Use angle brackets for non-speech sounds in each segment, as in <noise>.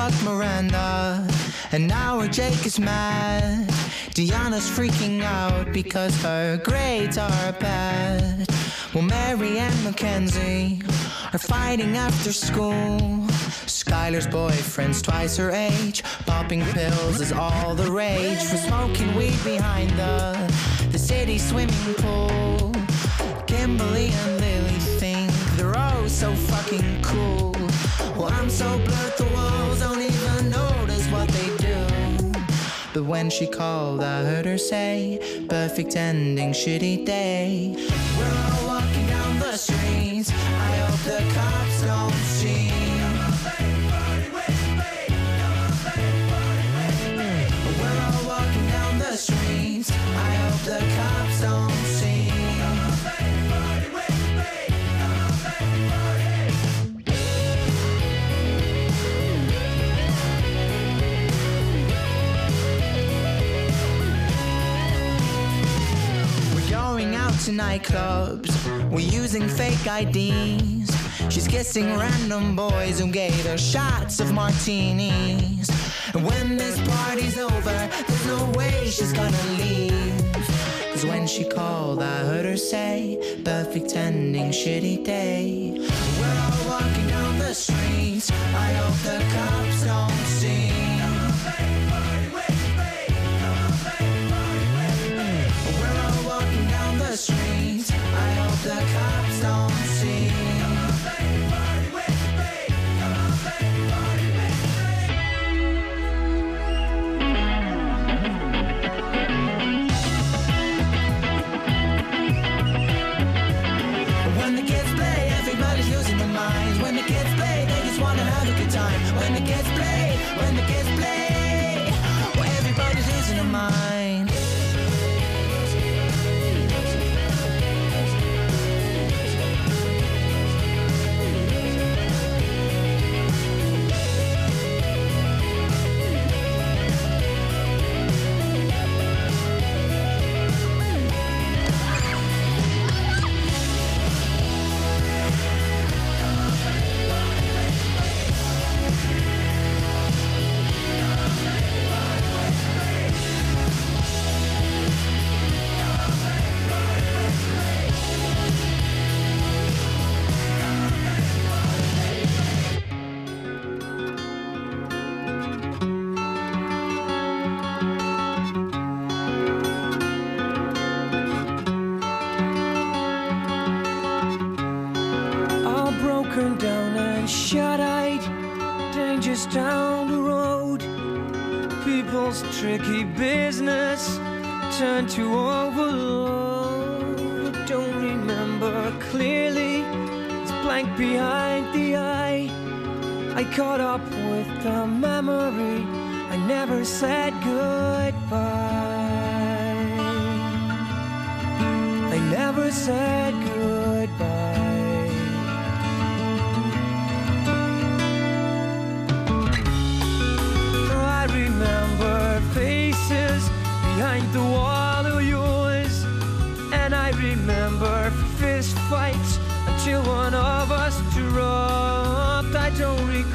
Fucked Miranda, and now her Jake is mad. Diana's freaking out because her grades are bad. Well, Mary and Mackenzie are fighting after school. Skylar's boyfriend's twice her age. Popping pills is all the rage for smoking weed behind the the city swimming pool. Kimberly and Lily think they're oh so fucking cool. Well, I'm so blurred the walls don't even notice what they do. But when she called, I heard her say, Perfect ending, shitty day. We're all walking down the streets. I hope the cops don't see. We're all walking down the streets. I hope the cops to nightclubs. We're using fake IDs. She's kissing random boys who gave her shots of martinis. And when this party's over, there's no way she's gonna leave. Cause when she called, I heard her say, Perfect ending, shitty day. We're all walking down the streets. I hope the cops don't see. The streets. I hope the cops don't see.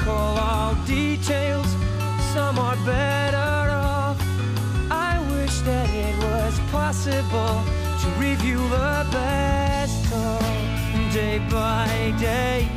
Recall all details, some are better off. I wish that it was possible to review the best of day by day.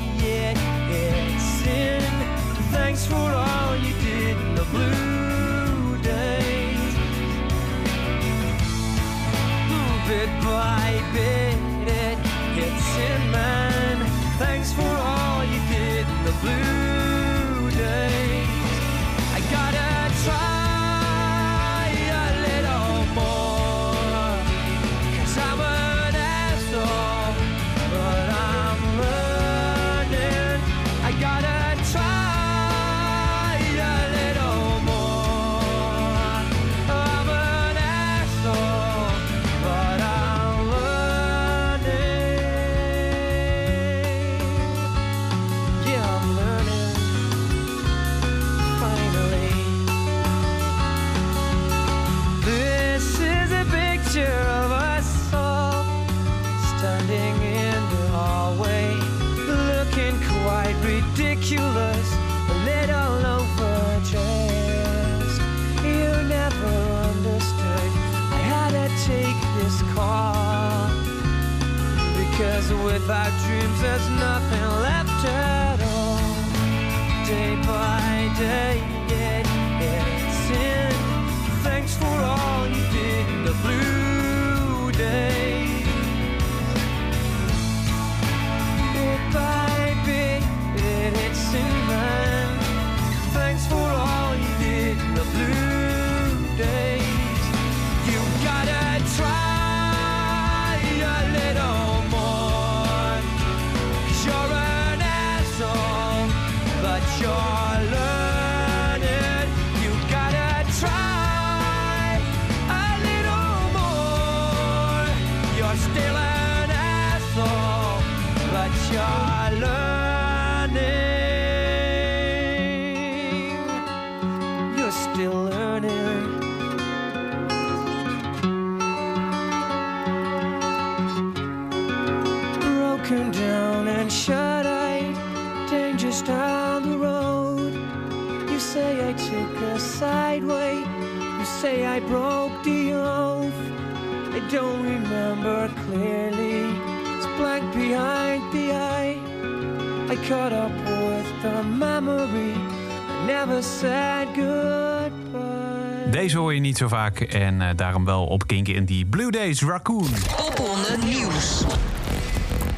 Zo vaak en eh, daarom wel op kinken in die Blue Days Raccoon. Popronde Nieuws.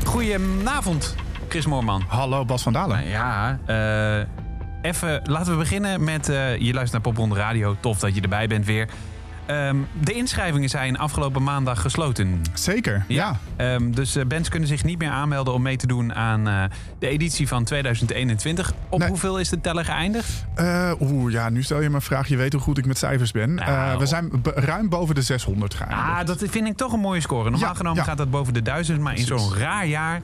Goedenavond, Chris Moorman. Hallo Bas van Dalen. Nou ja, eh, even laten we beginnen met... eh, je luistert naar Popronde Radio, tof dat je erbij bent weer. Ehm, de inschrijvingen zijn afgelopen maandag gesloten. Zeker, ja. Ehm, dus eh, bands kunnen zich niet meer aanmelden om mee te doen aan eh, de editie van 2021. Op Nee. hoeveel is de teller geëindigd? Eh, Oeh, ja, nu stel je me een vraag. Je weet hoe goed ik met cijfers ben. Nou. We zijn ruim boven de 600 geëindigd. Ah, dat vind ik toch een mooie score. Normaal Ja, genomen ja. gaat dat boven de 1000, maar in zo'n raar jaar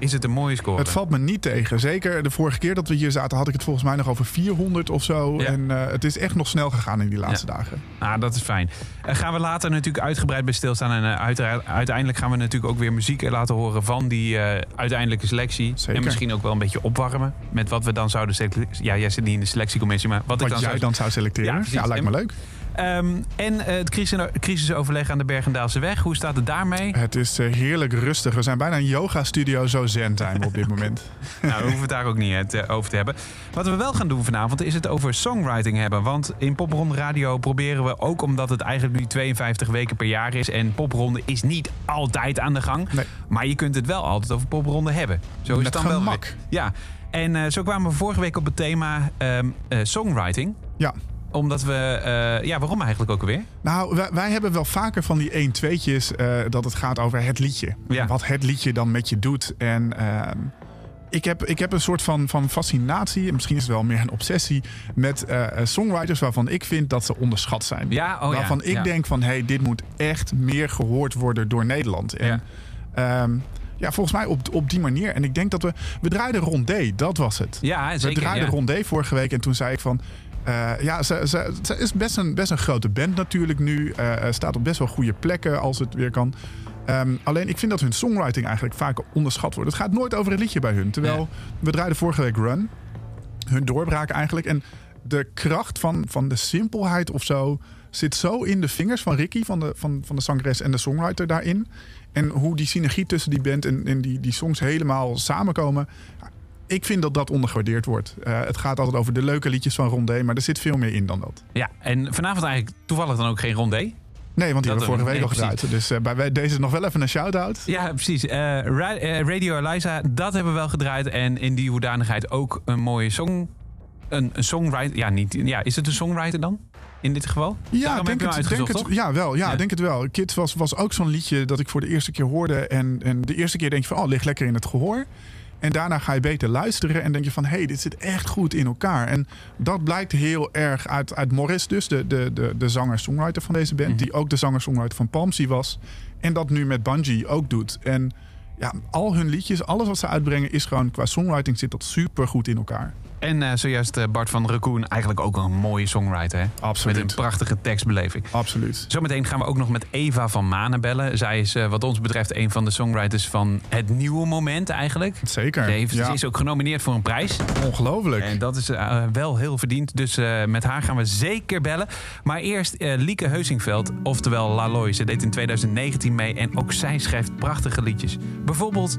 is het een mooie score. Het valt me niet tegen. Zeker de vorige keer dat we hier zaten had ik het volgens mij nog over 400 of zo. Ja. En eh, het is echt nog snel gegaan in die laatste dagen. Ah, dat is fijn. Uh, gaan we later natuurlijk uitgebreid bij stilstaan. En uh, uiteraard- uiteindelijk gaan we natuurlijk ook weer muziek eh, laten horen van die eh, uiteindelijke selectie. Zeker. En misschien ook wel een beetje opwarmen met wat we dan zouden selecteren. Ja, jij zit niet in de selectiecommissie, maar wat, ik dan jij zou... dan zou selecteren. Ja, Ja, lijkt me leuk. Ehm, en eh, het crisis- crisisoverleg aan de Bergendaalse weg. Hoe staat het daarmee? Het is eh, heerlijk rustig. We zijn bijna een yoga-studio, zo zen zijn we op dit <laughs> moment. Nou, we hoeven het daar ook niet het, eh, over te hebben. Wat we wel gaan doen vanavond is het over songwriting hebben. Want in Popronde Radio proberen we ook omdat het eigenlijk nu 52 weken per jaar is. En Popronde is niet altijd aan de gang. Nee. Maar je kunt het wel altijd over Popronde hebben. Zo is Met het dan wel. gemak. weer. Ja. En zo kwamen we vorige week op het thema ehm, eh, songwriting. Ja. Omdat we... eh, ja, waarom eigenlijk ook alweer? Nou, wij, wij hebben wel vaker van die 1 tweetjes eh dat het gaat over het liedje. Ja. Wat het liedje dan met je doet. En ehm, ik, heb, ik heb een soort van, van fascinatie, en misschien is het wel meer een obsessie, met eh, songwriters waarvan ik vind dat ze onderschat zijn. Ja, oh ja, waarvan ik ja. denk van, hé, hey, dit moet echt meer gehoord worden door Nederland. En, ehm, ja, volgens mij op, op die manier. En ik denk dat we... We draaiden Rondé, dat was het. Ja, We zeker. draaiden ja. Rondé vorige week en toen zei ik van... eh, ja, ze, ze, ze is best een, best een grote band natuurlijk nu. eh, eh, staat op best wel goede plekken als het weer kan. Ehm, alleen ik vind dat hun songwriting eigenlijk vaak onderschat wordt. Het gaat nooit over het liedje bij hun. Terwijl we draaiden vorige week Run. Hun doorbraak eigenlijk. En de kracht van, van de simpelheid of zo zit zo in de vingers van Ricky, van de, van, van de zangeres en de songwriter daarin. En hoe die synergie tussen die band en, en die, die songs helemaal samenkomen. Ik vind dat dat ondergewaardeerd wordt. Eh, het gaat altijd over de leuke liedjes van Rondé, maar er zit veel meer in dan dat. Ja, en vanavond eigenlijk toevallig dan ook geen rondé. Nee, want die hebben we vorige week al gedraaid. Dus eh, bij deze nog wel even een shout-out. Ja, precies. Eh, Ra- Radio Eliza, dat hebben we wel gedraaid. En in die hoedanigheid ook een mooie song. Een, een songwriter. Ja, niet, ja, is het een songwriter dan? In dit geval? Ja, denk het, denk het, toch? ja, wel. Ja, Ja. denk het wel. Kids was, was ook zo'n liedje dat ik voor de eerste keer hoorde. En, en de eerste keer denk je van, oh, ligt lekker in het gehoor. En daarna ga je beter luisteren en denk je van... hé, hey, dit zit echt goed in elkaar. En dat blijkt heel erg uit, uit Morris dus, de, de, de, de zanger-songwriter van deze band... Mhm. die ook de zanger-songwriter van Palmsy was. En dat nu met Bungie ook doet. En ja, al hun liedjes, alles wat ze uitbrengen... is gewoon qua songwriting zit dat super goed in elkaar. En eh, zojuist eh, Bart van Raccoon, eigenlijk ook een mooie songwriter. Hè? Absoluut. Met een prachtige tekstbeleving. Absoluut. Zometeen gaan we ook nog met Eva van Manen bellen. Zij is eh, wat ons betreft een van de songwriters van het nieuwe moment eigenlijk. Zeker. Ze, heeft, ja. ze is ook genomineerd voor een prijs. Ongelooflijk. En dat is wel heel verdiend. Dus met haar gaan we zeker bellen. Maar eerst Lieke Heusingveld, oftewel Laloy. Ze deed in 2019 mee en ook zij schrijft prachtige liedjes. Bijvoorbeeld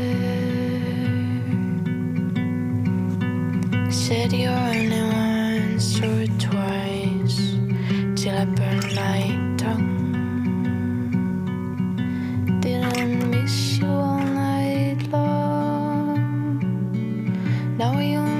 Said you're only once or twice till I burn my tongue. Didn't miss you all night long? Now you.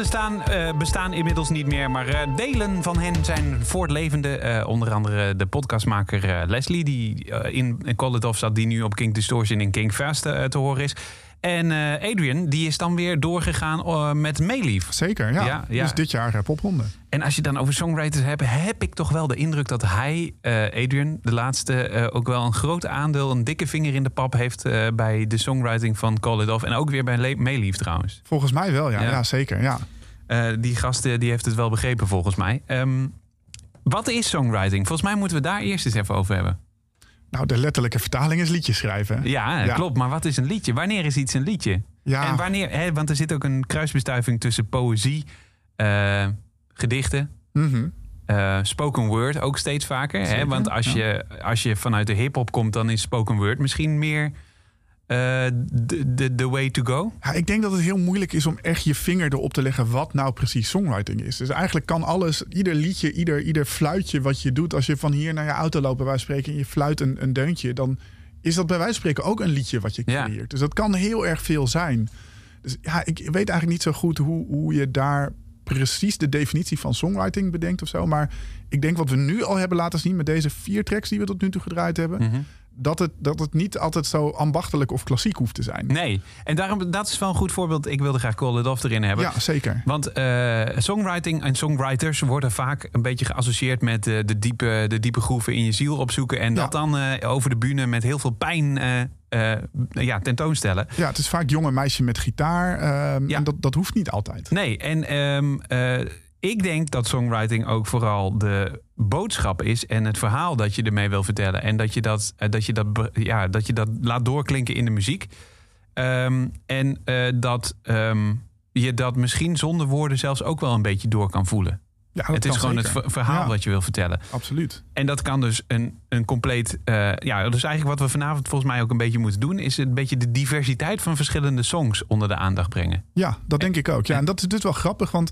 Ze staan, eh, bestaan inmiddels niet meer, maar eh, delen van hen zijn voortlevende. Eh, onder andere de podcastmaker Leslie, die in Call It Off zat, die nu op King Distortion in King Fast te horen is. En eh, Adrian, die is dan weer doorgegaan eh, met Meelief. Zeker, ja. Ja, ja. Dus dit jaar uh, popronde. En als je dan over songwriters hebt, heb ik toch wel de indruk dat hij, eh, Adrian, de laatste, ook wel een groot aandeel, een dikke vinger in de pap heeft bij de songwriting van Call It Off. En ook weer bij Meelief trouwens. Volgens mij wel, ja. Ja. Ja, zeker, ja. Die gast die heeft het wel begrepen volgens mij. Ehm, wat is songwriting? Volgens mij moeten we daar eerst eens even over hebben. Nou, de letterlijke vertaling is liedjes schrijven. Ja, Ja. klopt. Maar wat is een liedje? Wanneer is iets een liedje? Ja, En wanneer, hè, want er zit ook een kruisbestuiving tussen poëzie, eh, gedichten, mhm. eh, spoken word ook steeds vaker. Hè? Want als, ja. je, als je vanuit de hip-hop komt, dan is spoken word misschien meer de de the way to go. Ja, ik denk dat het heel moeilijk is om echt je vinger erop te leggen wat nou precies songwriting is. Dus eigenlijk kan alles, ieder liedje, ieder, ieder fluitje wat je doet, als je van hier naar je auto loopt bij wijze van spreken en je fluit een, een deuntje, dan is dat bij wijze van spreken ook een liedje wat je Ja. creëert. Dus dat kan heel erg veel zijn. Dus ja, ik weet eigenlijk niet zo goed hoe, hoe je daar precies de definitie van songwriting bedenkt of zo. Maar ik denk wat we nu al hebben laten zien met deze vier tracks die we tot nu toe gedraaid hebben, Mhm. Dat, het, dat het niet altijd zo ambachtelijk of klassiek hoeft te zijn. Nee, en daarom, dat is wel een goed voorbeeld. Ik wilde graag Call It Off erin hebben. Ja, zeker. Want eh, songwriting en songwriters worden vaak een beetje geassocieerd met eh, de, diepe, de diepe groeven in je ziel opzoeken. En Ja. dat dan eh, over de bühne met heel veel pijn eh, ja, tentoonstellen. Ja, het is vaak jonge meisje met gitaar. ehm, Ja. En dat, dat hoeft niet altijd. Nee, en ehm, eh, ik denk dat songwriting ook vooral de boodschap is en het verhaal dat je ermee wil vertellen. En dat je dat, eh, dat, je dat, ja, dat je dat laat doorklinken in de muziek. Ehm, en eh, dat ehm, je dat misschien zonder woorden zelfs ook wel een beetje door kan voelen. Ja, het is gewoon zeker. het ver- verhaal Ja, wat je wil vertellen. Absoluut. En dat kan dus een, een compleet. eh, ja, dus eigenlijk wat we vanavond volgens mij ook een beetje moeten doen, is een beetje de diversiteit van verschillende songs onder de aandacht brengen. Ja, dat denk ik ook. Ja, En- en dat is dus wel grappig, want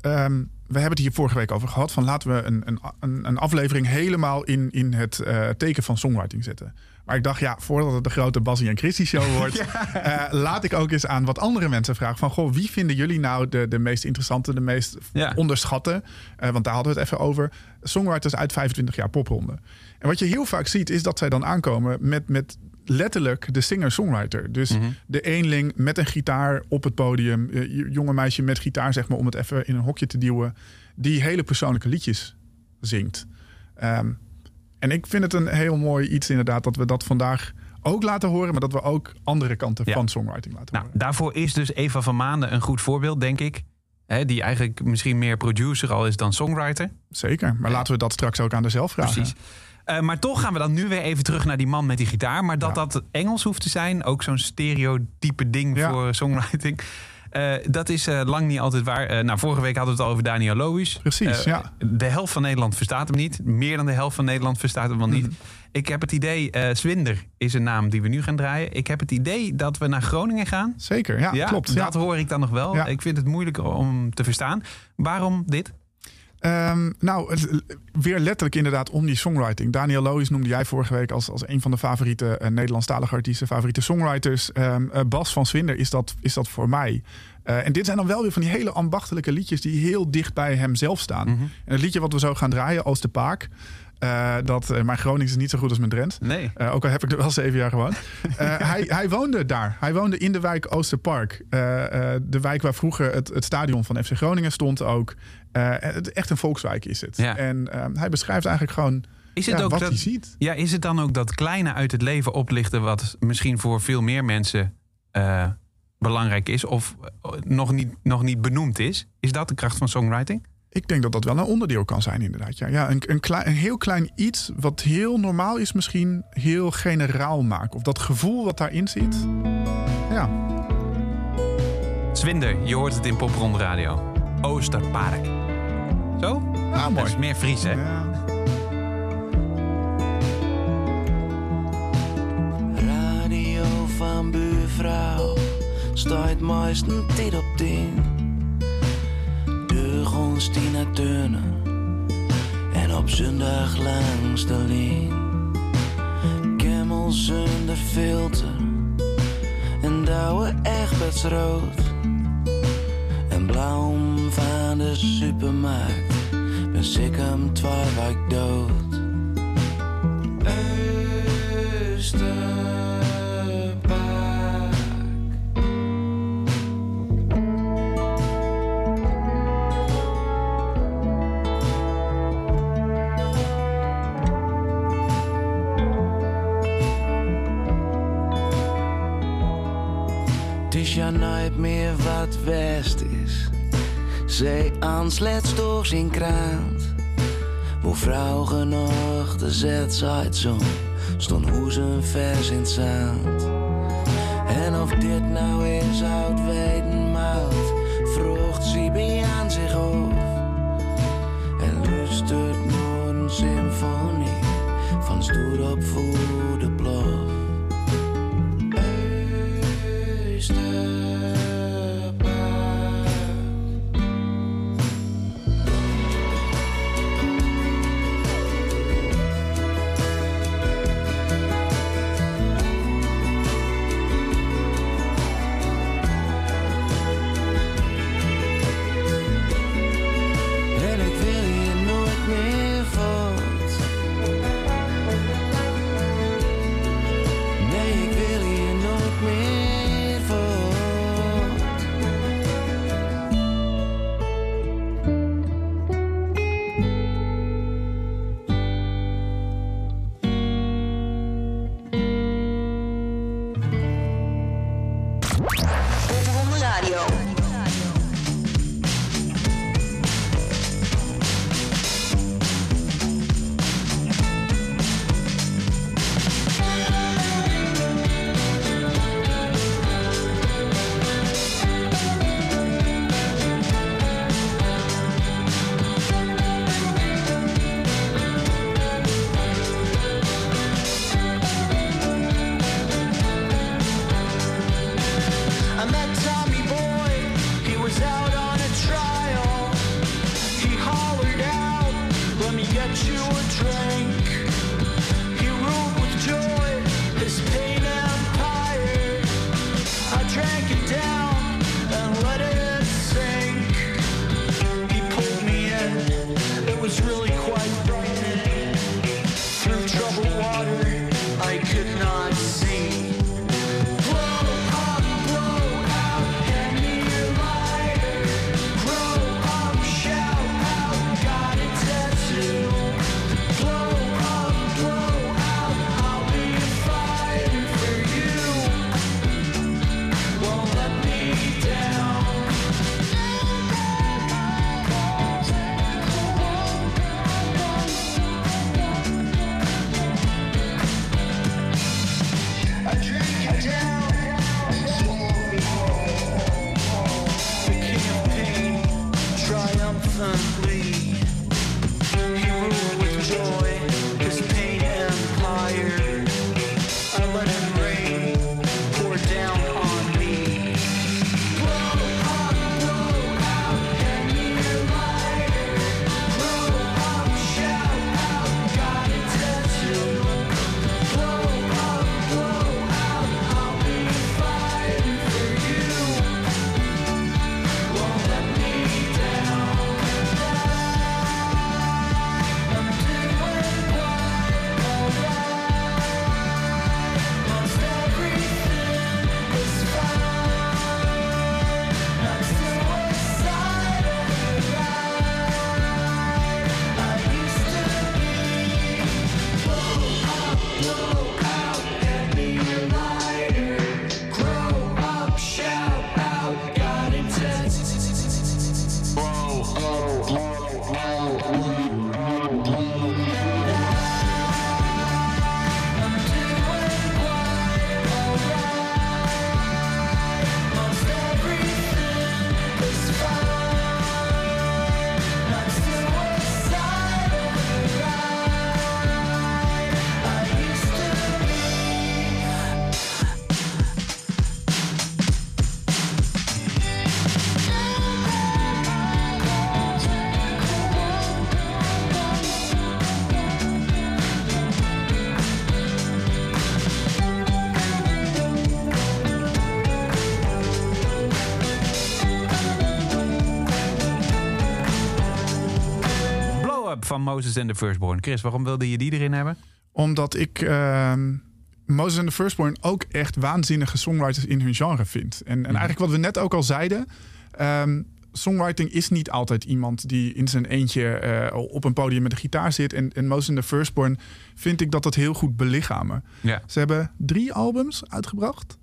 ehm, we hebben het hier vorige week over gehad. Van laten we een, een, een, aflevering helemaal in, in het eh, teken van songwriting zetten. Maar ik dacht, ja, voordat het de grote Basie en Christy show <laughs> wordt, eh, laat ik ook eens aan wat andere mensen vragen. Van goh, wie vinden jullie nou de, de meest interessante, de meest Ja. onderschatte? Eh, want daar hadden we het even over. Songwriters uit 25 jaar popronde. En wat je heel vaak ziet, is dat zij dan aankomen met, met letterlijk de singer-songwriter. Dus Mhm. de eenling met een gitaar op het podium. eh, jonge meisje met gitaar, zeg maar, om het even in een hokje te duwen. Die hele persoonlijke liedjes zingt. Ehm, en ik vind het een heel mooi iets inderdaad dat we dat vandaag ook laten horen. Maar dat we ook andere kanten Ja. van songwriting laten Nou, horen. daarvoor is dus Eva van Maanden een goed voorbeeld, denk ik. Hè, die eigenlijk misschien meer producer al is dan songwriter. Zeker. Maar laten we dat straks ook aan de zelf vragen. Precies. Eh, maar toch gaan we dan nu weer even terug naar die man met die gitaar. Maar dat Ja. dat Engels hoeft te zijn, ook zo'n stereotype ding Ja. voor songwriting. eh, dat is eh, lang niet altijd waar. Nou, vorige week hadden we het al over Daniel Lohuis. Precies, ja. De helft van Nederland verstaat hem niet. Meer dan de helft van Nederland verstaat hem wel niet. Mhm. Ik heb het idee, eh Swinder is een naam die we nu gaan draaien. Ik heb het idee dat we naar Groningen gaan. Zeker, ja, klopt. Ja. Dat hoor ik dan nog wel. Ja. Ik vind het moeilijker om te verstaan. Waarom dit? Ehm, nou, het- weer letterlijk inderdaad om die songwriting. Daniel Lois noemde jij vorige week als, als een van de favoriete uh, Nederlandstalige artiesten, favoriete songwriters. Ehm, eh, Bas van Swinder is dat, is dat voor mij. Eh, en dit zijn dan wel weer van die hele ambachtelijke liedjes die heel dicht bij hemzelf staan. Mhm. En het liedje wat we zo gaan draaien, Als de Paak. Eh, dat, eh, mijn Gronings is niet zo goed als mijn Drents. Nee. Eh, ook al heb ik er wel zeven jaar gewoond. <laughs> Hij, hij woonde daar. Hij woonde in de wijk Oosterpark. De wijk waar vroeger het, het stadion van FC Groningen stond ook. Het, echt een volkswijk is het. Ja. En eh, hij beschrijft eigenlijk gewoon Is het ja, ook wat dat, hij ziet. Ja, is het dan ook dat kleine uit het leven oplichten... wat misschien voor veel meer mensen belangrijk is... of nog niet, nog niet benoemd is? Is dat de kracht van songwriting? Ik denk dat dat wel een onderdeel kan zijn inderdaad. Ja, ja een, een, klein, een heel klein iets wat heel normaal is misschien... heel generaal maken. Of dat gevoel wat daarin zit. Ja, Zwinder, je hoort het in Popronde Radio. Oosterpark. Zo? ah, Dat mooi. is meer Fries, hè? Ja. Radio van buurvrouw staat meestal tijd op tien terug ons Tina En op zondag langs de lijn. in zonder filter. En best rood En blauw van de supermarkt. Ben ik hem twaalf dood. zee aansletst door durch sein kraant. Vrouw genoeg de zetzeit zong, stond hoezen vers in het zand. En of dit nou is, Moses and the Firstborn. Chris, waarom wilde je die erin hebben? Omdat ik ehm, Moses and the Firstborn ook echt waanzinnige songwriters in hun genre vind. En, en eigenlijk wat we net ook al zeiden. ehm, songwriting is niet altijd iemand die in zijn eentje eh, op een podium met een gitaar zit. En, en Moses and the Firstborn vind ik dat dat heel goed belichamen. Ja. Ze hebben drie albums uitgebracht.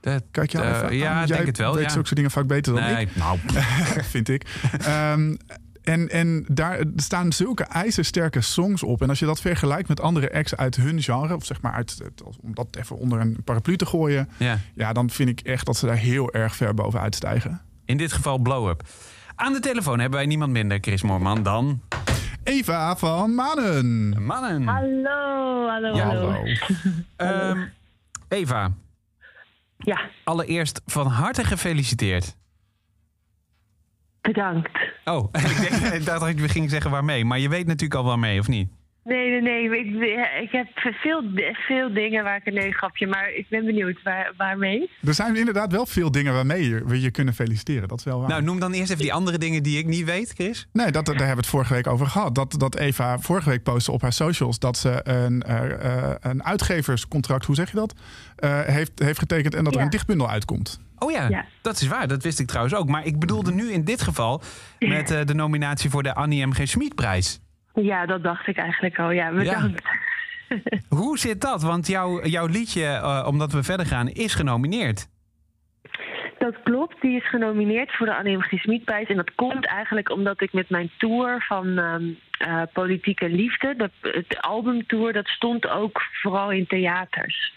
Dat, Kijk jou eh, even aan. ja, ik Jij denk het wel. weet ja. zulke soort dingen vaak beter dan ik. Nee, nou, <laughs> vind ik. Ehm, en, en daar staan zulke ijzersterke songs op. En als je dat vergelijkt met andere acts uit hun genre, of zeg maar uit, om dat even onder een paraplu te gooien, ja. ja, dan vind ik echt dat ze daar heel erg ver bovenuit stijgen. In dit geval Blow Up. Aan de telefoon hebben wij niemand minder, Chris Moorman, dan Eva van Manen. mannen. Hallo, hallo, Ja, <laughs> hallo. Ehm, Eva, Ja, allereerst van harte gefeliciteerd. bedankt. Oh, ik, denk, ik dacht dat je ging zeggen waarmee. Maar je weet natuurlijk al waarmee, of niet? Nee, nee, nee. Ik, ik heb veel, veel dingen waar ik een nee grapje, maar ik ben benieuwd waar, waarmee. Er zijn inderdaad wel veel dingen waarmee je- we je kunnen feliciteren. Dat is wel waar. Nou, noem dan eerst even die andere dingen die ik niet weet, Chris. Nee, dat, daar hebben we het vorige week over gehad. Dat, dat Eva vorige week postte op haar socials dat ze een, eh, eh, een uitgeverscontract, hoe zeg je dat, eh, heeft, heeft getekend en dat er een dichtbundel uitkomt. Oh ja, Ja. dat is waar. Dat wist ik trouwens ook. Maar ik bedoelde nu in dit geval <laughs> met eh, de nominatie voor de Annie M. G. Schmid-prijs. Ja, dat dacht ik eigenlijk al. Ja, bedankt. <laughs> Hoe zit dat? Want jouw, jouw liedje, eh, omdat we verder gaan, is genomineerd. Dat klopt, die is genomineerd voor de Annie. G. Smitprijs. En dat komt eigenlijk omdat ik met mijn tour van ehm, eh, Politieke Liefde, de, het albumtour, dat stond ook vooral in theaters.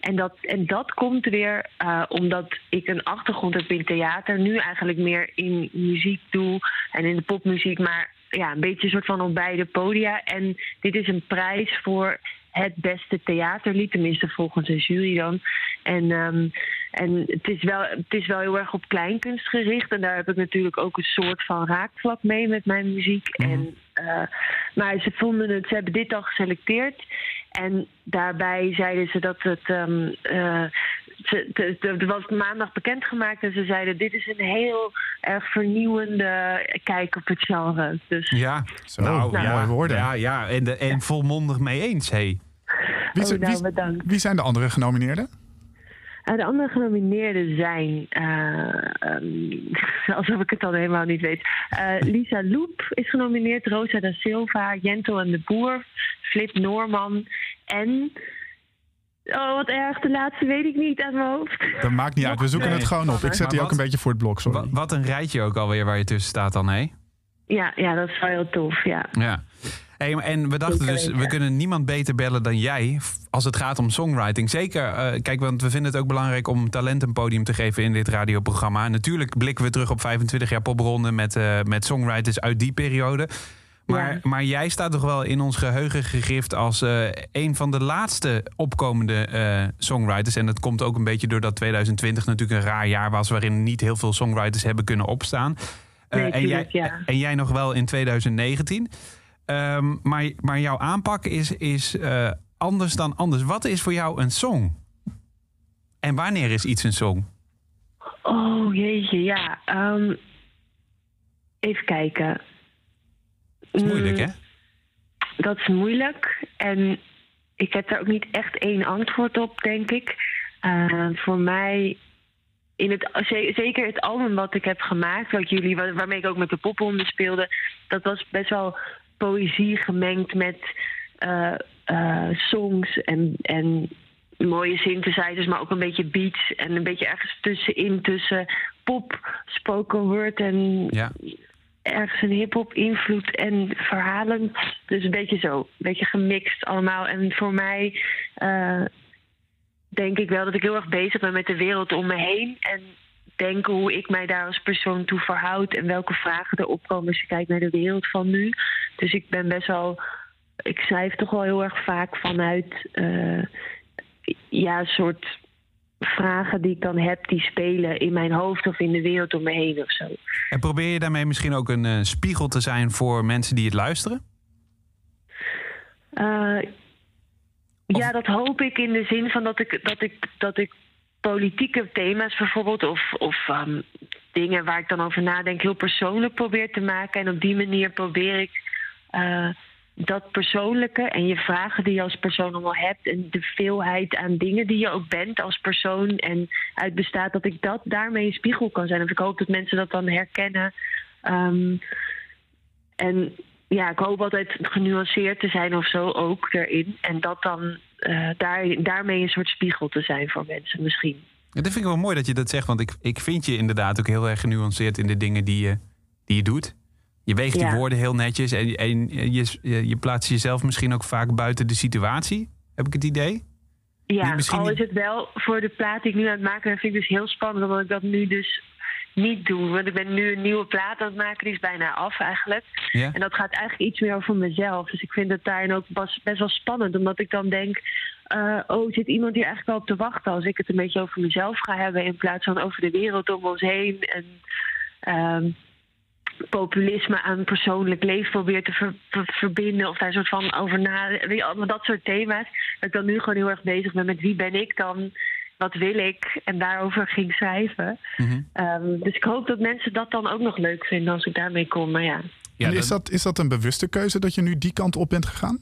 En dat, en dat komt weer eh, omdat ik een achtergrond heb in theater. Nu eigenlijk meer in muziek doe en in de popmuziek. Maar ja, een beetje een soort van op beide podia. En dit is een prijs voor het beste theaterlied. Tenminste volgens een jury dan. En, ehm, en het, is wel, het is wel heel erg op kleinkunst gericht. En daar heb ik natuurlijk ook een soort van raakvlak mee met mijn muziek. en, eh, maar ze vonden het, ze hebben dit al geselecteerd. En daarbij zeiden ze dat het. ehm, eh, Het was maandag bekendgemaakt en ze zeiden: Dit is een heel erg vernieuwende kijk op het genre. Dus Ja, Zo, mooie woorden. Ja, ja en, de, en volmondig mee eens. Hey. Wie, Oh, zijn- nou, wie- bedankt. wie zijn de andere genomineerden? Eh, de andere genomineerden zijn, eh, ehm, <laughs> alsof ik het al helemaal niet weet. Eh, Lisa Loep is genomineerd, Rosa da Silva, Jentel en de Boer, Flip Noorman en. Oh, wat erg, de laatste weet ik niet uit mijn hoofd. Dat maakt niet uit, we zoeken Nee. het gewoon op. Ik zet Maar die ook een beetje voor het blok, sorry. Wa- wat een rijtje ook alweer waar je tussen staat dan, hé? Ja, ja, dat is wel heel tof, ja. Ja. Hey, en we dachten dus, we kunnen niemand beter bellen dan jij als het gaat om songwriting. Zeker, eh, kijk, want we vinden het ook belangrijk om talent een podium te geven in dit radioprogramma. Natuurlijk blikken we terug op 25 jaar popronde met, eh, met songwriters uit die periode. Maar, Ja. maar jij staat toch wel in ons geheugen gegrift als eh, een van de laatste opkomende eh, songwriters. En dat komt ook een beetje doordat 2020 natuurlijk een raar jaar was waarin niet heel veel songwriters hebben kunnen opstaan. Eh, Nee, en, jij, ja. en jij nog wel in 2019. Ehm, maar, maar jouw aanpak is, is anders dan anders. Wat is voor jou een song? En wanneer is iets een song? Oh jeetje, ja. ehm, even kijken. Is moeilijk, Mm, hè? Dat is moeilijk. En ik heb daar ook niet echt één antwoord op, denk ik. Eh, voor mij, in het, ze- zeker het album wat ik heb gemaakt, wat jullie, waar- waarmee ik ook met de popronde speelde, dat was best wel poëzie gemengd met eh, eh, songs en, en mooie synthesizers, maar ook een beetje beats en een beetje ergens tussenin tussen pop, spoken word en Ja. Ergens een hip-hop invloed en verhalen. Dus een beetje zo, een beetje gemixt allemaal. En voor mij eh, denk ik wel dat ik heel erg bezig ben met de wereld om me heen. En denken hoe ik mij daar als persoon toe verhoud en welke vragen er opkomen als je kijkt naar de wereld van nu. Dus ik ben best wel. Ik schrijf toch wel heel erg vaak vanuit eh, ja, een soort vragen die ik dan heb die spelen in mijn hoofd of in de wereld om me heen of zo. En probeer je daarmee misschien ook een eh, spiegel te zijn voor mensen die het luisteren? Eh, ja, dat hoop ik in de zin van dat ik, dat ik, dat ik politieke thema's bijvoorbeeld, of, of ehm, dingen waar ik dan over nadenk, heel persoonlijk probeer te maken. En op die manier probeer ik eh, dat persoonlijke en je vragen die je als persoon allemaal hebt en de veelheid aan dingen die je ook bent als persoon en uit bestaat, dat ik dat daarmee een spiegel kan zijn. Of ik hoop dat mensen dat dan herkennen. Ehm, en ja, ik hoop altijd genuanceerd te zijn of zo ook erin. En dat dan eh, daar, daarmee een soort spiegel te zijn voor mensen misschien. Dat vind ik wel mooi dat je dat zegt, want ik, ik vind je inderdaad ook heel erg genuanceerd in de dingen die je, die je doet. Je weegt die Ja. woorden heel netjes en, en je, je, je plaatst jezelf misschien ook vaak buiten de situatie. Heb ik het idee? Ja, misschien al is het wel voor de plaat die ik nu aan het maken ben, vind ik dus heel spannend, omdat ik dat nu dus niet doe. Want ik ben nu een nieuwe plaat aan het maken, die is bijna af eigenlijk. Ja. En dat gaat eigenlijk iets meer over mezelf. Dus ik vind het daarin ook best wel spannend, omdat ik dan denk... eh, oh, zit iemand hier eigenlijk wel op te wachten als ik het een beetje over mezelf ga hebben... in plaats van over de wereld om ons heen en ehm, populisme aan persoonlijk leven probeer te ver- ver- verbinden... of daar een soort van over na... weet je, allemaal dat soort thema's. Dat ik dan nu gewoon heel erg bezig ben met wie ben ik dan... Wat wil ik? En daarover ging schrijven. Mhm. Ehm, dus ik hoop dat mensen dat dan ook nog leuk vinden als ik daarmee kom. Maar ja, Ja, en is dat, is dat een bewuste keuze dat je nu die kant op bent gegaan?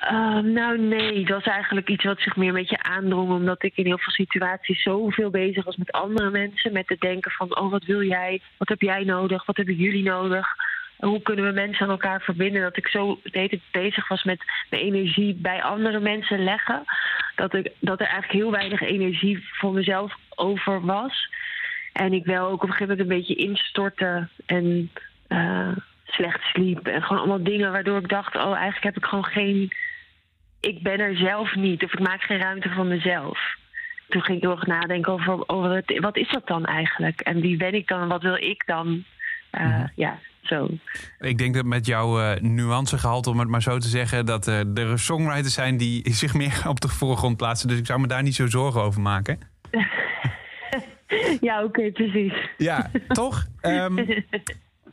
Ehm, nou nee, dat was eigenlijk iets wat zich meer een beetje aandrong. Omdat ik in heel veel situaties zoveel bezig was met andere mensen. Met het denken van, oh wat wil jij? Wat heb jij nodig? Wat hebben jullie nodig? Hoe kunnen we mensen aan elkaar verbinden? Dat ik zo de hele tijd bezig was met mijn energie bij andere mensen leggen. Dat, ik, dat er eigenlijk heel weinig energie voor mezelf over was. En ik wel ook op een gegeven moment een beetje instortte en eh, slecht sliep. En gewoon allemaal dingen waardoor ik dacht, oh eigenlijk heb ik gewoon geen... Ik ben er zelf niet of ik maak geen ruimte voor mezelf. Toen ging ik heel erg nadenken over, over het, wat is dat dan eigenlijk? En wie ben ik dan en wat wil ik dan? Eh, Ja, zo. Ik denk dat met jouw eh, nuancegehalte, om het maar zo te zeggen, dat eh, er songwriters zijn die <laughs> zich meer op de voorgrond plaatsen. Dus ik zou me daar niet zo zorgen over maken. <laughs> Ja, oké, precies. Ja, toch? <laughs> Ehm,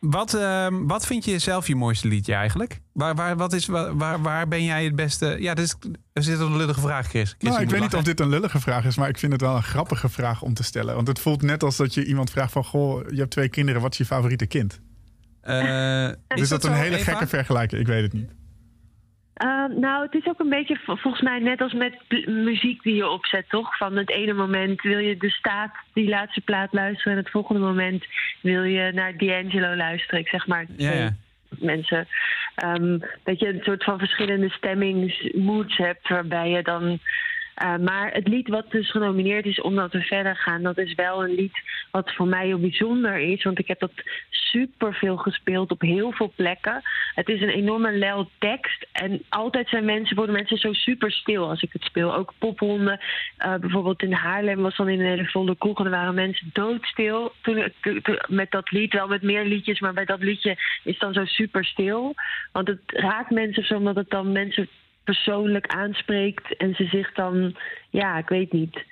wat, ehm, wat vind je zelf je mooiste liedje eigenlijk? Waar, waar, wat is, waar, waar, ben jij het beste? Ja, dit is, er zit een lullige vraag, Chris. Chris Nou, ik weet niet of dit een lullige vraag is, maar ik vind het wel een grappige vraag om te stellen. Want het voelt net als dat je iemand vraagt van, goh, je hebt twee kinderen, wat is je favoriete kind? Eh, <laughs> Dus is dat een zo, hele Eva? gekke vergelijking? Ik weet het niet. Eh, nou, het is ook een beetje vol- volgens mij net als met muziek die je opzet, toch? Van het ene moment wil je de staat, die laatste plaat luisteren... en het volgende moment wil je naar D'Angelo luisteren. Ik zeg maar mensen. Ehm, dat je een soort van verschillende stemmingsmoods hebt waarbij je dan. Eh, maar het lied wat dus genomineerd is, omdat we verder gaan, dat is wel een lied wat voor mij heel bijzonder is. Want ik heb dat super veel gespeeld op heel veel plekken. Het is een enorme lel tekst. En altijd zijn mensen, worden mensen zo super stil als ik het speel. Ook pophonden. eh, bijvoorbeeld in Haarlem was dan in een hele volle kroeg. En er waren mensen doodstil toen, met dat lied. Wel met meer liedjes, maar bij dat liedje is dan zo super stil. Want het raakt mensen zo, omdat het dan mensen persoonlijk aanspreekt. En ze zich dan, ja, ik weet niet,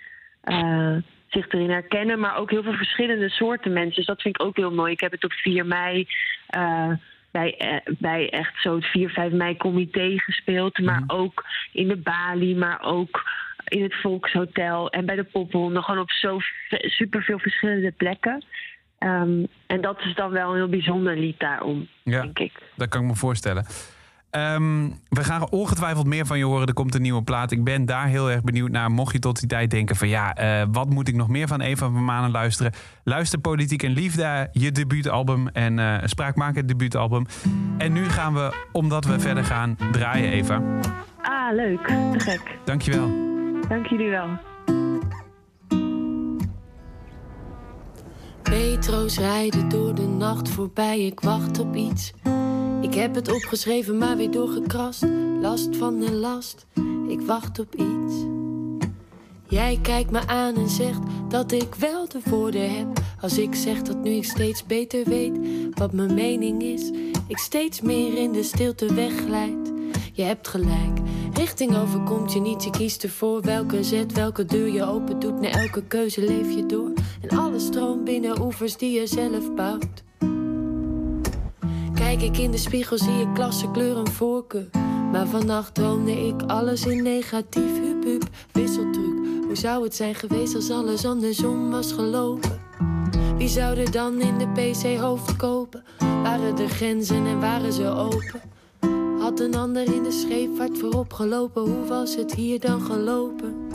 eh, zich erin herkennen. Maar ook heel veel verschillende soorten mensen. Dus dat vind ik ook heel mooi. Ik heb het op 4 mei eh, bij, eh, bij echt zo het 4, 5 mei comité gespeeld. Maar ook in de Bali, maar ook in het Volkshotel en bij de Pophonden. Gewoon op zo super veel verschillende plekken. Ehm, en dat is dan wel een heel bijzonder lied daarom, Ja, denk ik. dat kan ik me voorstellen. Ehm, we gaan ongetwijfeld meer van je horen. Er komt een nieuwe plaat. Ik ben daar heel erg benieuwd naar. Mocht je tot die tijd denken van ja, eh, wat moet ik nog meer van Eva van Manen luisteren? Luister Politiek en Liefde, je debuutalbum en eh Spraakmaker debuutalbum. En nu gaan we, omdat we verder gaan, draaien Eva. Ah, leuk. Te gek. Dankjewel. Dank jullie wel. Metro's rijden door de nacht voorbij, ik wacht op iets. Ik heb het opgeschreven, maar weer doorgekrast. Last van de last, ik wacht op iets. Jij kijkt me aan en zegt dat ik wel de woorden heb. Als ik zeg dat nu ik steeds beter weet wat mijn mening is, ik steeds meer in de stilte wegglijd. Je hebt gelijk, richting overkomt je niet. Je kiest ervoor welke zet, welke deur je open doet. Na elke keuze leef je door. En alles stroomt binnen oevers die je zelf bouwt. Kijk ik in de spiegel, zie ik klasse, kleur voorkeur. Maar vannacht droomde ik alles in negatief. Hup, hup, wisseltruc. Hoe zou het zijn geweest als alles andersom was gelopen? Wie zou er dan in de PC hoofd kopen? Waren de grenzen en waren ze open? Had een ander in de scheepvaart voorop gelopen? Hoe was het hier dan gelopen?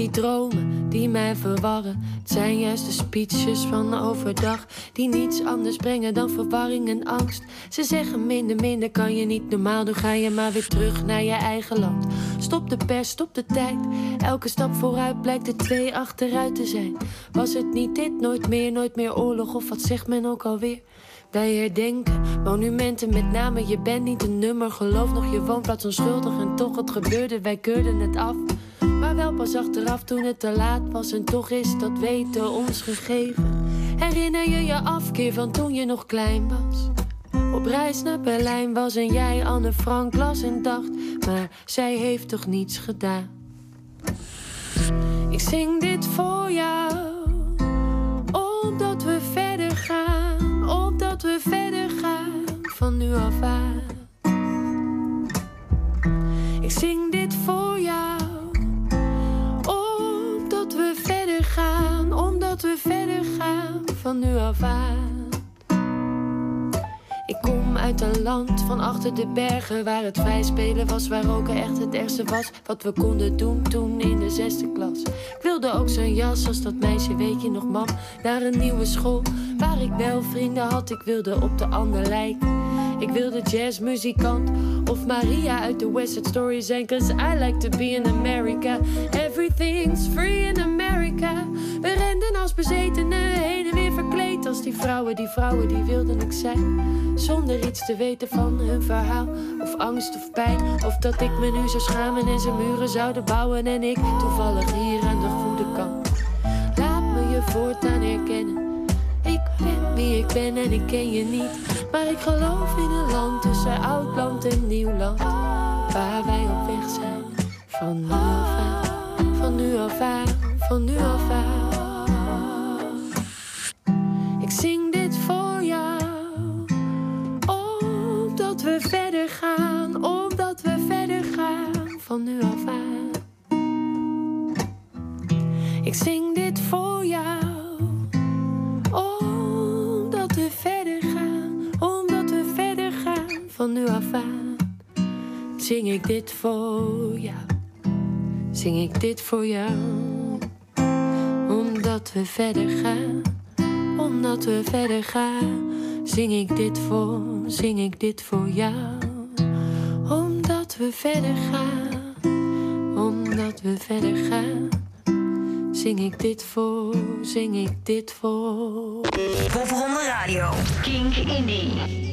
Die dromen die mij verwarren. Het zijn juist de speeches van overdag die niets anders brengen dan verwarring en angst. Ze zeggen minder, minder kan je niet normaal doen. Ga je maar weer terug naar je eigen land. Stop de pers, stop de tijd. Elke stap vooruit blijkt er twee achteruit te zijn. Was het niet dit, nooit meer, nooit meer oorlog of wat zegt men ook alweer? Wij herdenken monumenten met name. Je bent niet een nummer, geloof nog je woonplaats onschuldig. En toch het gebeurde, wij keurden het af. Maar wel pas achteraf toen het te laat was. En toch is dat weten ons gegeven. Herinner je je afkeer van toen je nog klein was? Op reis naar Berlijn was en jij Anne Frank las en dacht. Maar zij heeft toch niets gedaan? Ik zing dit voor jou, omdat we verder gaan, omdat we verder gaan van nu af aan. Ik zing dit voor jou, omdat we verder gaan van nu af aan. Ik kom uit een land van achter de bergen Waar het vrij spelen was, waar roken echt het ergste was. Wat we konden doen toen in de zesde klas. Ik wilde ook zo'n jas als dat meisje, weet je nog mam? Naar een nieuwe school, waar ik wel vrienden had. Ik wilde op de ander lijken ik wilde jazzmuzikant of Maria uit de West Side Story zijn Cause I like to be in America. Everything's free in America. We renden als bezetenen heen en weer verkleed als die vrouwen. Die vrouwen die wilden ik zijn Zonder iets te weten van hun verhaal. Of angst of pijn Of dat ik me nu zou schamen en ze muren zouden bouwen. En ik toevallig hier aan de goede kant. Laat me je voortaan herkennen ik ben wie ik ben en ik ken je niet. Maar ik geloof in een land tussen oud land en nieuw land. Waar wij op weg zijn. Van nu af aan, van nu af aan, van nu af aan. Ik zing dit voor jou. Omdat we verder gaan, omdat we verder gaan. Van nu af aan. Ik zing dit voor van nu af aan. Zing ik dit voor jou, zing ik dit voor jou. Omdat we verder gaan, omdat we verder gaan. Zing ik dit voor, zing ik dit voor jou. Omdat we verder gaan, omdat we verder gaan. Zing ik dit voor, zing ik dit voor. Popronde Radio. Kink Indie.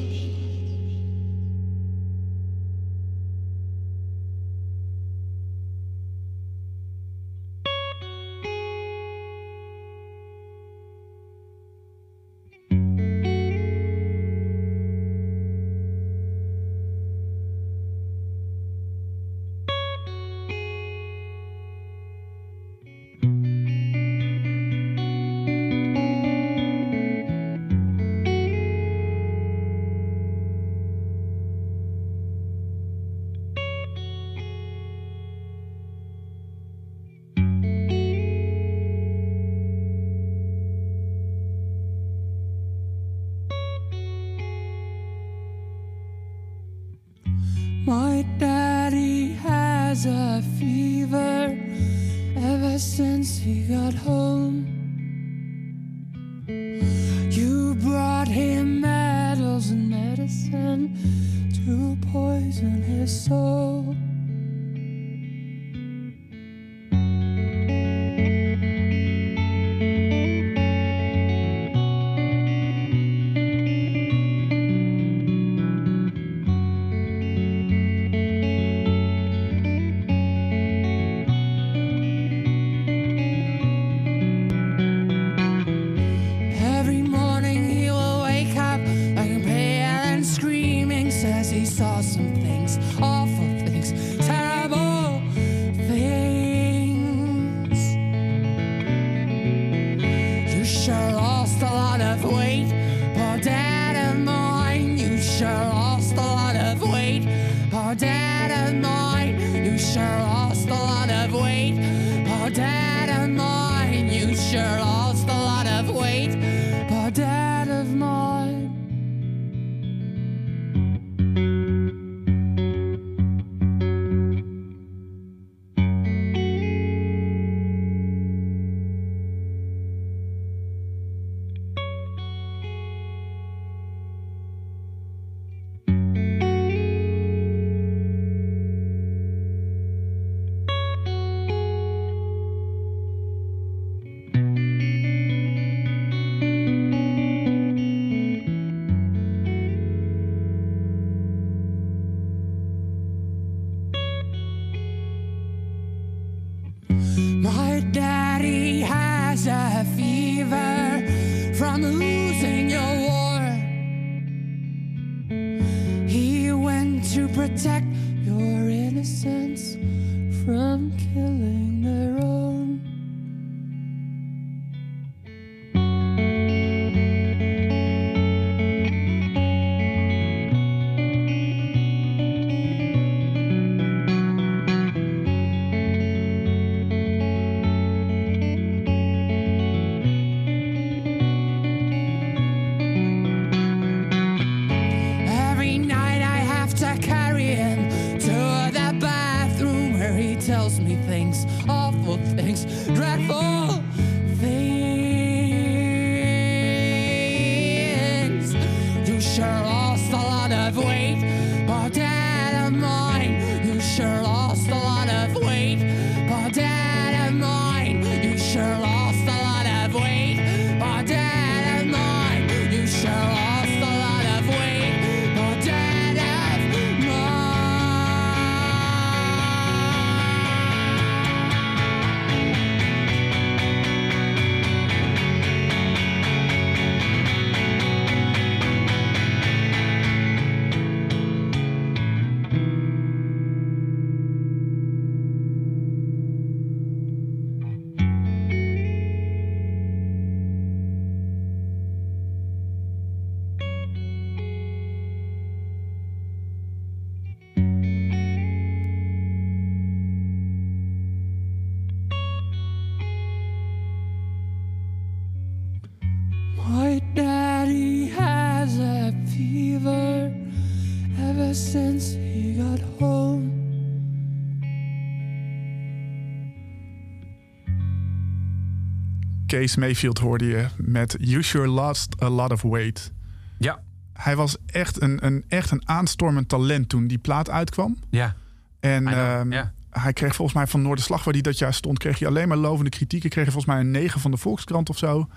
Kees Mayfield hoorde je met You Sure Lost a Lot of Weight. Ja. Hij was echt een, een, echt een aanstormend talent toen die plaat uitkwam. Ja. En ehm, hij kreeg volgens mij van Noorderslag, waar hij dat jaar stond, kreeg hij alleen maar lovende kritieken. Kreeg hij volgens mij een 9 van de Volkskrant of zo.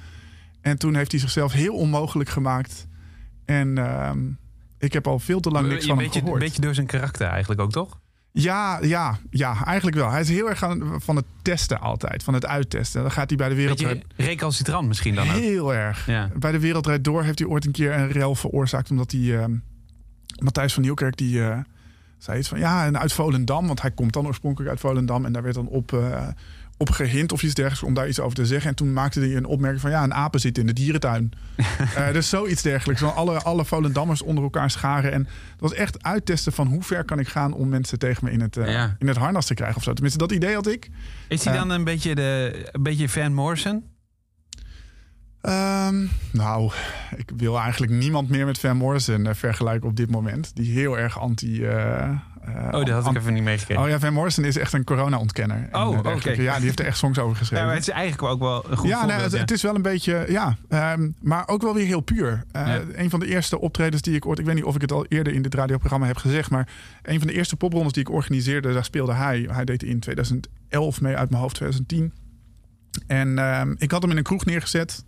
En toen heeft hij zichzelf heel onmogelijk gemaakt. En ehm, ik heb al veel te lang niks van hem beetje, een gehoord. beetje door zijn karakter eigenlijk ook, toch? Ja, ja, ja, eigenlijk wel. Hij is heel erg aan, van het testen altijd, van het uittesten. Dan gaat hij bij de wereld. Beetje recalcitrant misschien dan ook. Heel erg. Ja. Bij de Wereldrijd Door heeft hij ooit een keer een rel veroorzaakt. Omdat hij, ehm, Matthijs van Nieuwkerk, die eh, zei iets van... Ja, en uit Volendam, want hij komt dan oorspronkelijk uit Volendam. En daar werd dan op, eh, op gehind of iets dergelijks om daar iets over te zeggen. En toen maakte hij een opmerking van... Ja, een apen zit in de dierentuin. <laughs> Eh, dus zoiets dergelijks. Van alle, alle Volendammers onder elkaar scharen. En dat was echt uittesten van hoe ver kan ik gaan... om mensen tegen me in het, eh, Ja. in het harnas te krijgen of zo. Tenminste, dat idee had ik. Is hij Eh, dan een beetje, de, een beetje Van Morrison? Ehm, nou, ik wil eigenlijk niemand meer met Van Morrison vergelijken op dit moment. Die heel erg anti... Oh, dat had ik even niet meegekregen. Oh ja, Van Morrison is echt een corona-ontkenner. en, Oh, eh, oké. Ja, die heeft er echt songs over geschreven. Ja, maar het is eigenlijk ook wel een goed ja, voorbeeld. nee, het, ja. het is wel een beetje, ja, ehm, maar ook wel weer heel puur. Eh, Ja. Een van de eerste optredens die ik ooit, ik weet niet of ik het al eerder in dit radioprogramma heb gezegd, maar een van de eerste poprondes die ik organiseerde, daar speelde hij. Hij deed in 2011 mee uit mijn hoofd, 2010. En ehm, ik had hem in een kroeg neergezet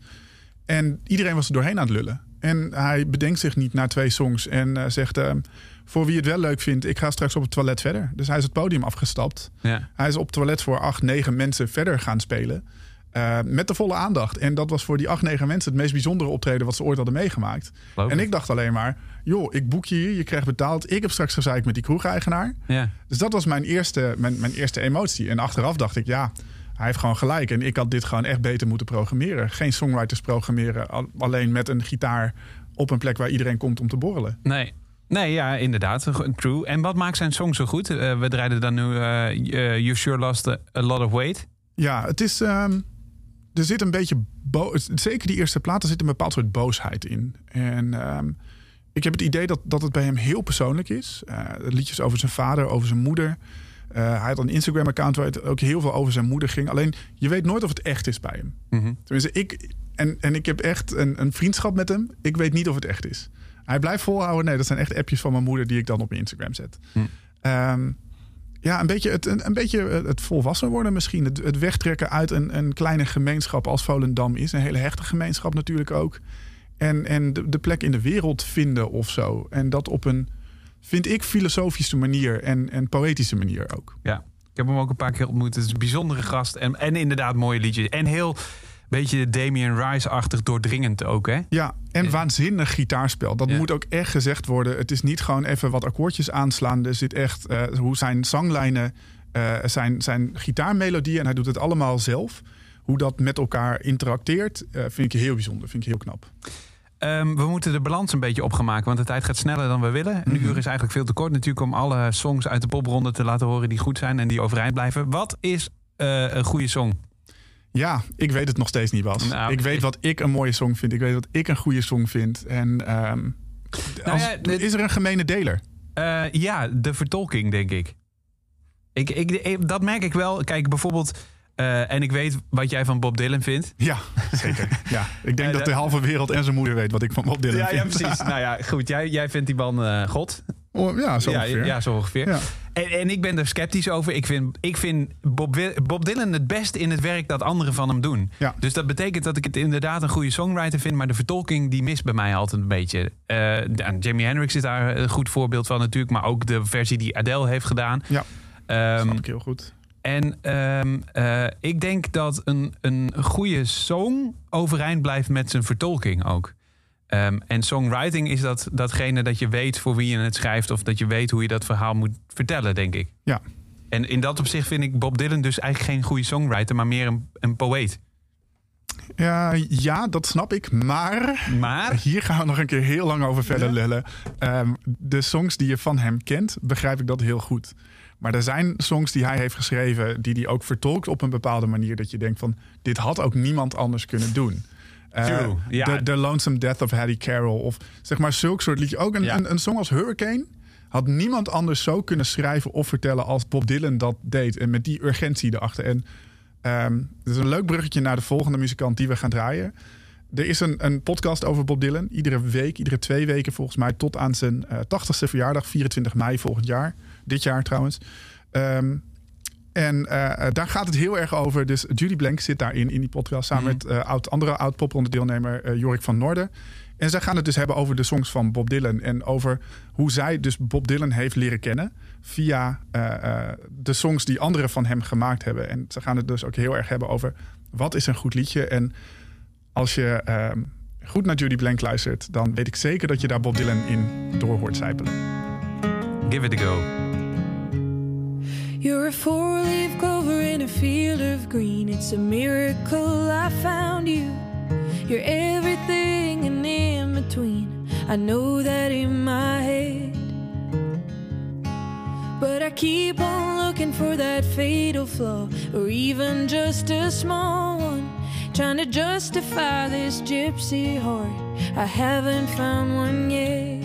en iedereen was er doorheen aan het lullen. En hij bedenkt zich niet na twee songs en eh, zegt: ehm, Voor wie het wel leuk vindt, ik ga straks op het toilet verder. Dus hij is het podium afgestapt. Ja. Hij is op het toilet voor acht, negen mensen verder gaan spelen. eh, met de volle aandacht. En dat was voor die acht, negen mensen het meest bijzondere optreden wat ze ooit hadden meegemaakt. En ik. ik dacht alleen maar, joh, ik boek je hier, je krijgt betaald. Ik heb straks gezeik met die kroegeigenaar. Ja. Dus dat was mijn eerste, mijn, mijn eerste emotie. En achteraf dacht ik, ja, hij heeft gewoon gelijk. En ik had dit gewoon echt beter moeten programmeren. Geen songwriters programmeren, al- alleen met een gitaar op een plek waar iedereen komt om te borrelen. Nee. Nee, ja, inderdaad. True. En wat maakt zijn song zo goed? Eh, we draaiden dan nu eh, eh, You Sure Lost a, Lot of Weight. Ja, het is. ehm, er zit een beetje. Zeker die eerste plaat, er zit een bepaald soort boosheid in. En ehm, ik heb het idee dat, dat het bij hem heel persoonlijk is. Liedjes over zijn vader, over zijn moeder. Eh, hij had een Instagram-account waar het ook heel veel over zijn moeder ging. Alleen je weet nooit of het echt is bij hem. Mhm. Tenminste, ik. En, en ik heb echt een, een vriendschap met hem. Ik weet niet of het echt is. Hij blijft volhouden. Nee, dat zijn echt appjes van mijn moeder die ik dan op mijn Instagram zet. Hm. Ehm, ja, een beetje het, een, een beetje het volwassen worden misschien. Het, het wegtrekken uit een, een kleine gemeenschap als Volendam is. Een hele hechte gemeenschap natuurlijk ook. En, en de, de plek in de wereld vinden of zo. En dat op een, vind ik, filosofische manier en, en poëtische manier ook. Ja. Ik heb hem ook een paar keer ontmoet. Het is een bijzondere gast. En, en inderdaad mooie liedjes. En heel beetje Damien Rice-achtig doordringend ook, hè? Ja, en waanzinnig gitaarspel. Dat Ja. moet ook echt gezegd worden. Het is niet gewoon even wat akkoordjes aanslaan. Er zit echt eh, hoe zijn zanglijnen, eh, zijn, zijn gitaarmelodieën... en hij doet het allemaal zelf. Hoe dat met elkaar interacteert, eh, vind ik heel bijzonder. Vind ik heel knap. Ehm, we moeten de balans een beetje opgemaken, want de tijd gaat sneller dan we willen. Een Mhm. uur is eigenlijk veel te kort natuurlijk om alle songs uit de popronde te laten horen die goed zijn en die overeind blijven. Wat is eh, een goede song? Ja, ik weet het nog steeds niet, Bas. Nou, ik weet wat ik een mooie song vind. Ik weet wat ik een goede song vind. En ehm, als- ja, is er een gemene deler? Eh, ja, de vertolking, denk ik. Ik, ik, ik- Dat merk ik wel. Kijk, bijvoorbeeld... eh, en ik weet wat jij van Bob Dylan vindt. Ja, zeker. Ja, ik denk Eh, dat de halve wereld en zijn moeder weet wat ik van Bob Dylan Ja, ja, vind. precies. <laughs> nou ja, goed. Jij, jij vindt die man eh, God. Oh, ja, zo ja, ongeveer. ja, zo ongeveer. Ja. En, en ik ben er sceptisch over. Ik vind, ik vind Bob, Bob Dylan het best in het werk dat anderen van hem doen. Ja. Dus dat betekent dat ik het inderdaad een goede songwriter vind. Maar de vertolking die mist bij mij altijd een beetje. En Jimi Hendrix is daar een goed voorbeeld van natuurlijk. Maar ook de versie die Adele heeft gedaan. Ja, Ehm, snap ik heel goed. En ehm, eh, ik denk dat een, een goede song overeind blijft met zijn vertolking ook. Ehm, en songwriting is dat, datgene dat je weet voor wie je het schrijft... of dat je weet hoe je dat verhaal moet vertellen, denk ik. Ja. En in dat opzicht vind ik Bob Dylan dus eigenlijk geen goede songwriter... maar meer een, een poëet. Ja, ja, dat snap ik. Maar Maar... hier gaan we nog een keer heel lang over verder lellen. Ehm, de songs die je van hem kent, begrijp ik dat heel goed. Maar er zijn songs die hij heeft geschreven... die hij ook vertolkt op een bepaalde manier... dat je denkt van, dit had ook niemand anders kunnen doen. Eh, True, ja. The Lonesome Death of Hattie Carroll. Of zeg maar zulk soort liedje. Ook een, Ja. een, een song als Hurricane... had niemand anders zo kunnen schrijven of vertellen... als Bob Dylan dat deed. En met die urgentie erachter. En het is een leuk bruggetje naar de volgende muzikant die we gaan draaien. Er is een, een podcast over Bob Dylan. Iedere week, iedere twee weken volgens mij... tot aan zijn eh 80ste verjaardag, 24 mei volgend jaar. Dit jaar trouwens. Ehm, en eh, daar gaat het heel erg over. Dus Judy Blank zit daarin, in die podcast... samen met eh, oud, andere oud-popronde deelnemer eh, Jorik van Noorden. En zij gaan het dus hebben over de songs van Bob Dylan... en over hoe zij dus Bob Dylan heeft leren kennen... via eh, eh, de songs die anderen van hem gemaakt hebben. En ze gaan het dus ook heel erg hebben over... wat is een goed liedje? En als je ehm, goed naar Judy Blank luistert... dan weet ik zeker dat je daar Bob Dylan in door hoort zijpelen. Give it a go. You're a four leaf clover in a field of green. It's a miracle I found you. You're everything and in between. I know that in my head. But I keep on looking for that fatal flaw, or even just a small one. Trying to justify this gypsy heart. I haven't found one yet.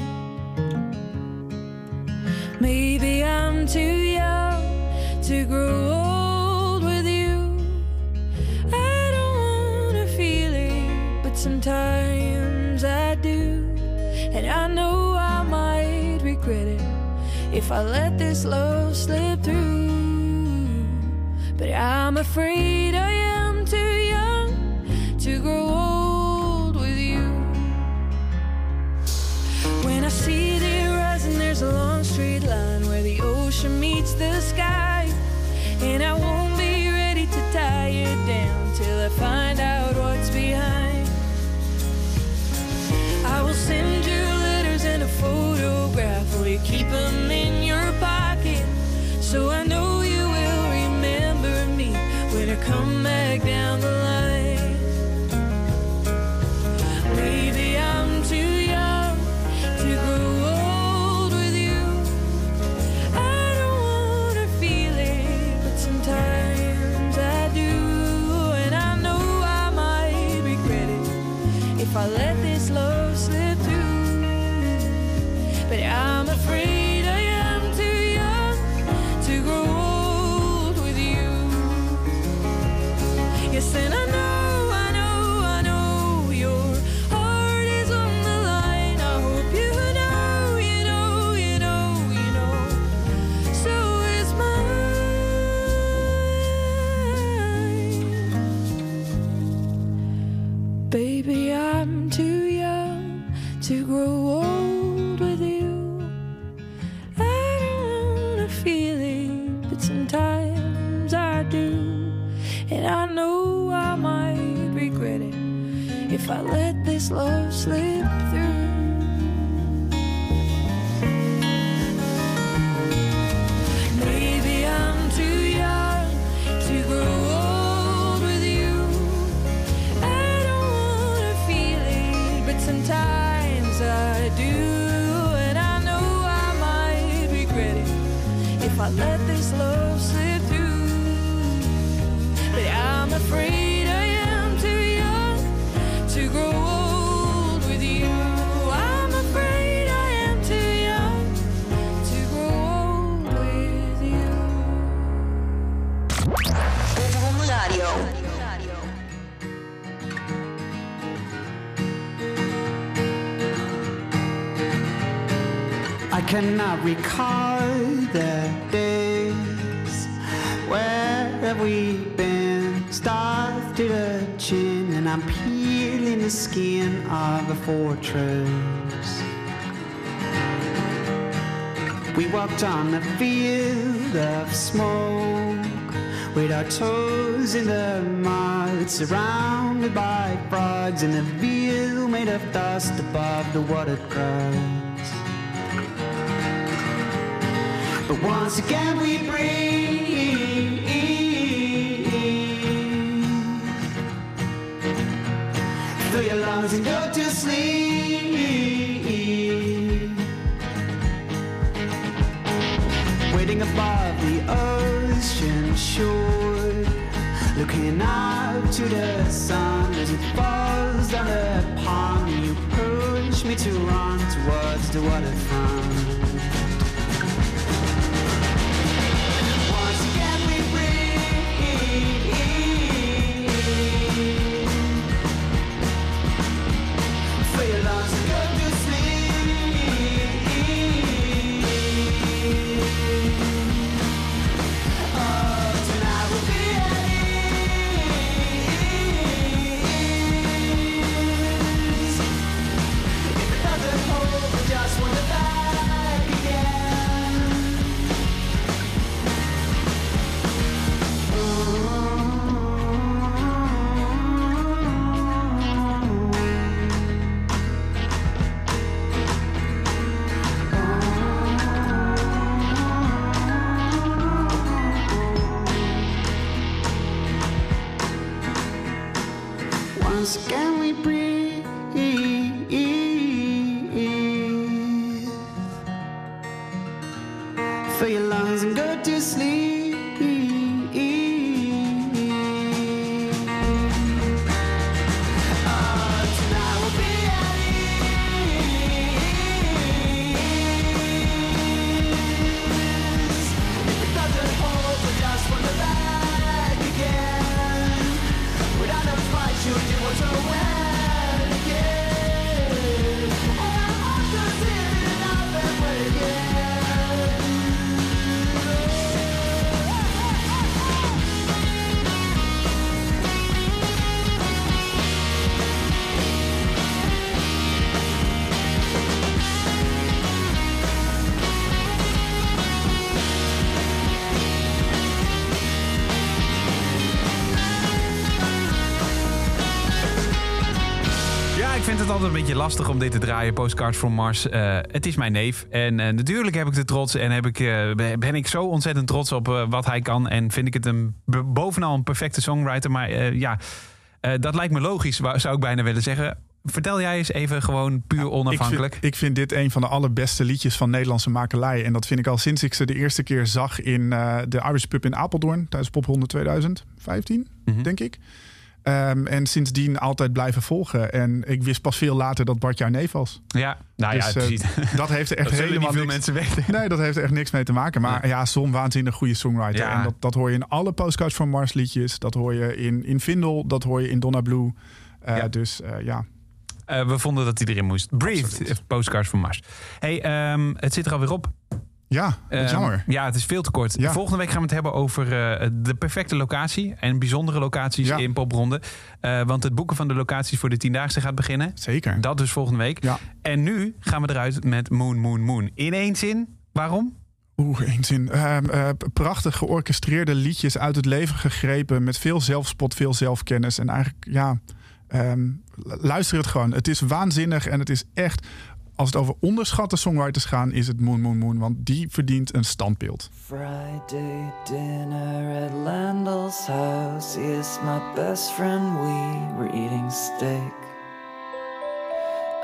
Maybe I'm too young to grow old with you. I don't wanna feel it, but sometimes I do. And I know I might regret it if I let this love slip through. But I'm afraid I am too young to grow old with you. When I see the horizon, there's a long straight line where the ocean meets the sky. And I won't be ready to tie you down till I find out what's behind. I will send you letters and a photograph. Will you keep them in your pocket? So I I recall the days. Where have we been? Starved to the chin, and I'm peeling the skin of a fortress. We walked on a field of smoke with our toes in the mud, surrounded by frogs in a view made of dust above the watered But once again we breathe. Fill your lungs and go to sleep. Waiting above the ocean shore, looking out to the sun as it falls down upon. You push me to run towards the waterfront. Beetje lastig om dit te draaien. Postcards from Mars. Eh, het is mijn neef. En eh, natuurlijk heb ik de trots. En heb ik, eh, ben ik zo ontzettend trots op wat hij kan. En vind ik het een, bovenal een perfecte songwriter. Maar ja, dat lijkt me logisch, zou ik bijna willen zeggen. Vertel jij eens even gewoon puur onafhankelijk. Ik vind, ik vind dit een van de allerbeste liedjes van Nederlandse makelij. En dat vind ik al sinds ik ze de eerste keer zag in de Irish Pub in Apeldoorn. Tijdens Popronde 2015, Mhm. denk ik. Ehm, en sindsdien altijd blijven volgen. En ik wist pas veel later dat Bart jouw neef was. Ja, nou ja, Dus, eh, precies. <laughs> dat heeft er echt Dat helemaal niet veel niks... mensen weten. Nee, dat heeft er echt niks mee te maken. Maar ja, zo'n waanzinnig goede songwriter. Ja. En dat, dat hoor je in alle Postcards from Mars liedjes. Dat hoor je in, in Vindel, dat hoor je in Donna Blue. Eh, Dus eh, ja, we vonden dat hij erin moest. Breathe, Postcards from Mars. Hey, ehm, het zit er alweer op. Ja, Ehm, jammer. Ja, het is veel te kort. Ja. Volgende week gaan we het hebben over eh, de perfecte locatie en bijzondere locaties Ja. in Popronde. Eh, want het boeken van de locaties voor de Tiendaagse gaat beginnen. Zeker. Dat dus volgende week. Ja. En nu gaan we eruit met Moon, Moon, Moon. In één zin. Waarom? Oeh, één zin. Ehm, eh, prachtig georchestreerde liedjes uit het leven gegrepen. Met veel zelfspot, veel zelfkennis. En eigenlijk, ja, ehm, luister het gewoon. Het is waanzinnig en het is echt... Als het over onderschatte songwriters gaan, is het Moon Moon Moon. Want die verdient een standbeeld. Friday dinner at Landell's house. He is my best friend. We were eating steak.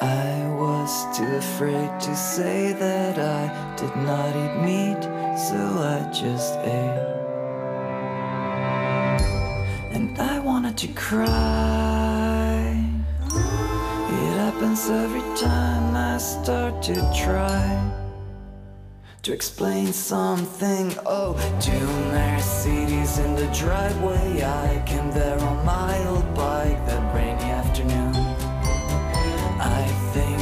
I was too afraid to say that I did not eat meat, so I just ate. And I wanted to cry. Happens every time I start to try to explain something. Oh, two Mercedes in the driveway. I came there on my old bike that rainy afternoon. I think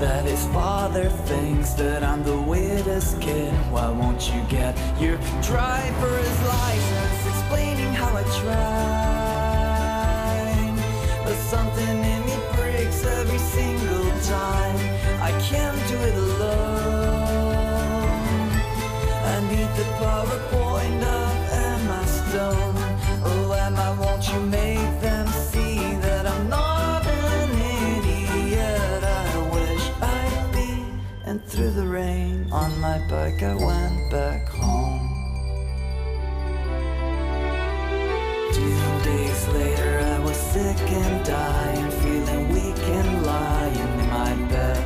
that his father thinks that I'm the weirdest kid. Why won't you get your driver's license? Explaining how I tried, but something in single time. I can't do it alone. I need the PowerPoint of Emma Stone. Oh, Emma, won't you make them see that I'm not an idiot? I wish I'd be. And through the rain on my bike, I went back home. Two days later, sick and dying, feeling weak and lying in my bed.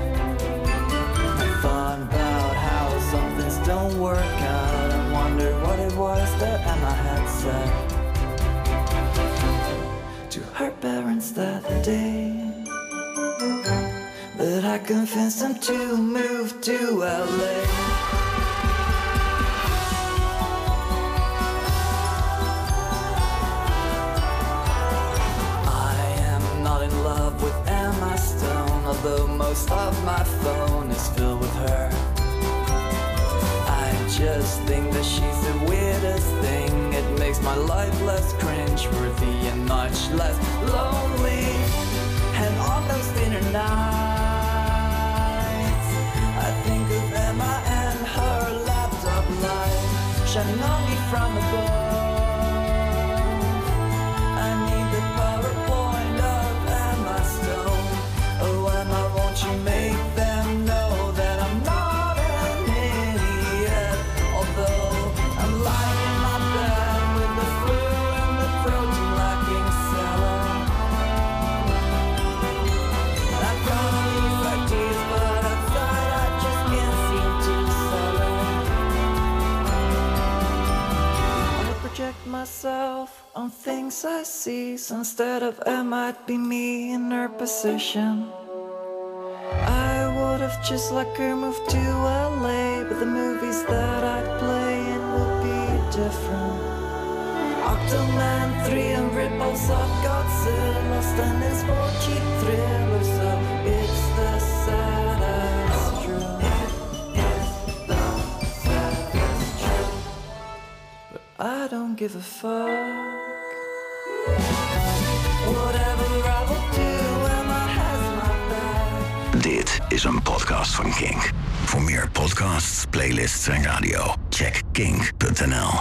I thought about how some things don't work out and wondered what it was that Emma had said to her parents that day. But I convinced them to move to LA. Most of my phone is filled with her. I just think that she's the weirdest thing. It makes my life less cringe-worthy and much less lonely. And on those dinner nights, I think of Emma and her laptop light shining on me from above. Myself on things I see, so instead of I might be me in her position. I would have just like her moved to LA, but the movies that I'd play in would be different. Octoman 3 and ripples of Godzilla, and it's for cheap thriller, so it's the saddest I don't give a fuck. Whatever I will do, Emma has my back. Dit is een podcast van Kink. Voor meer podcasts, playlists en radio, check kink.nl.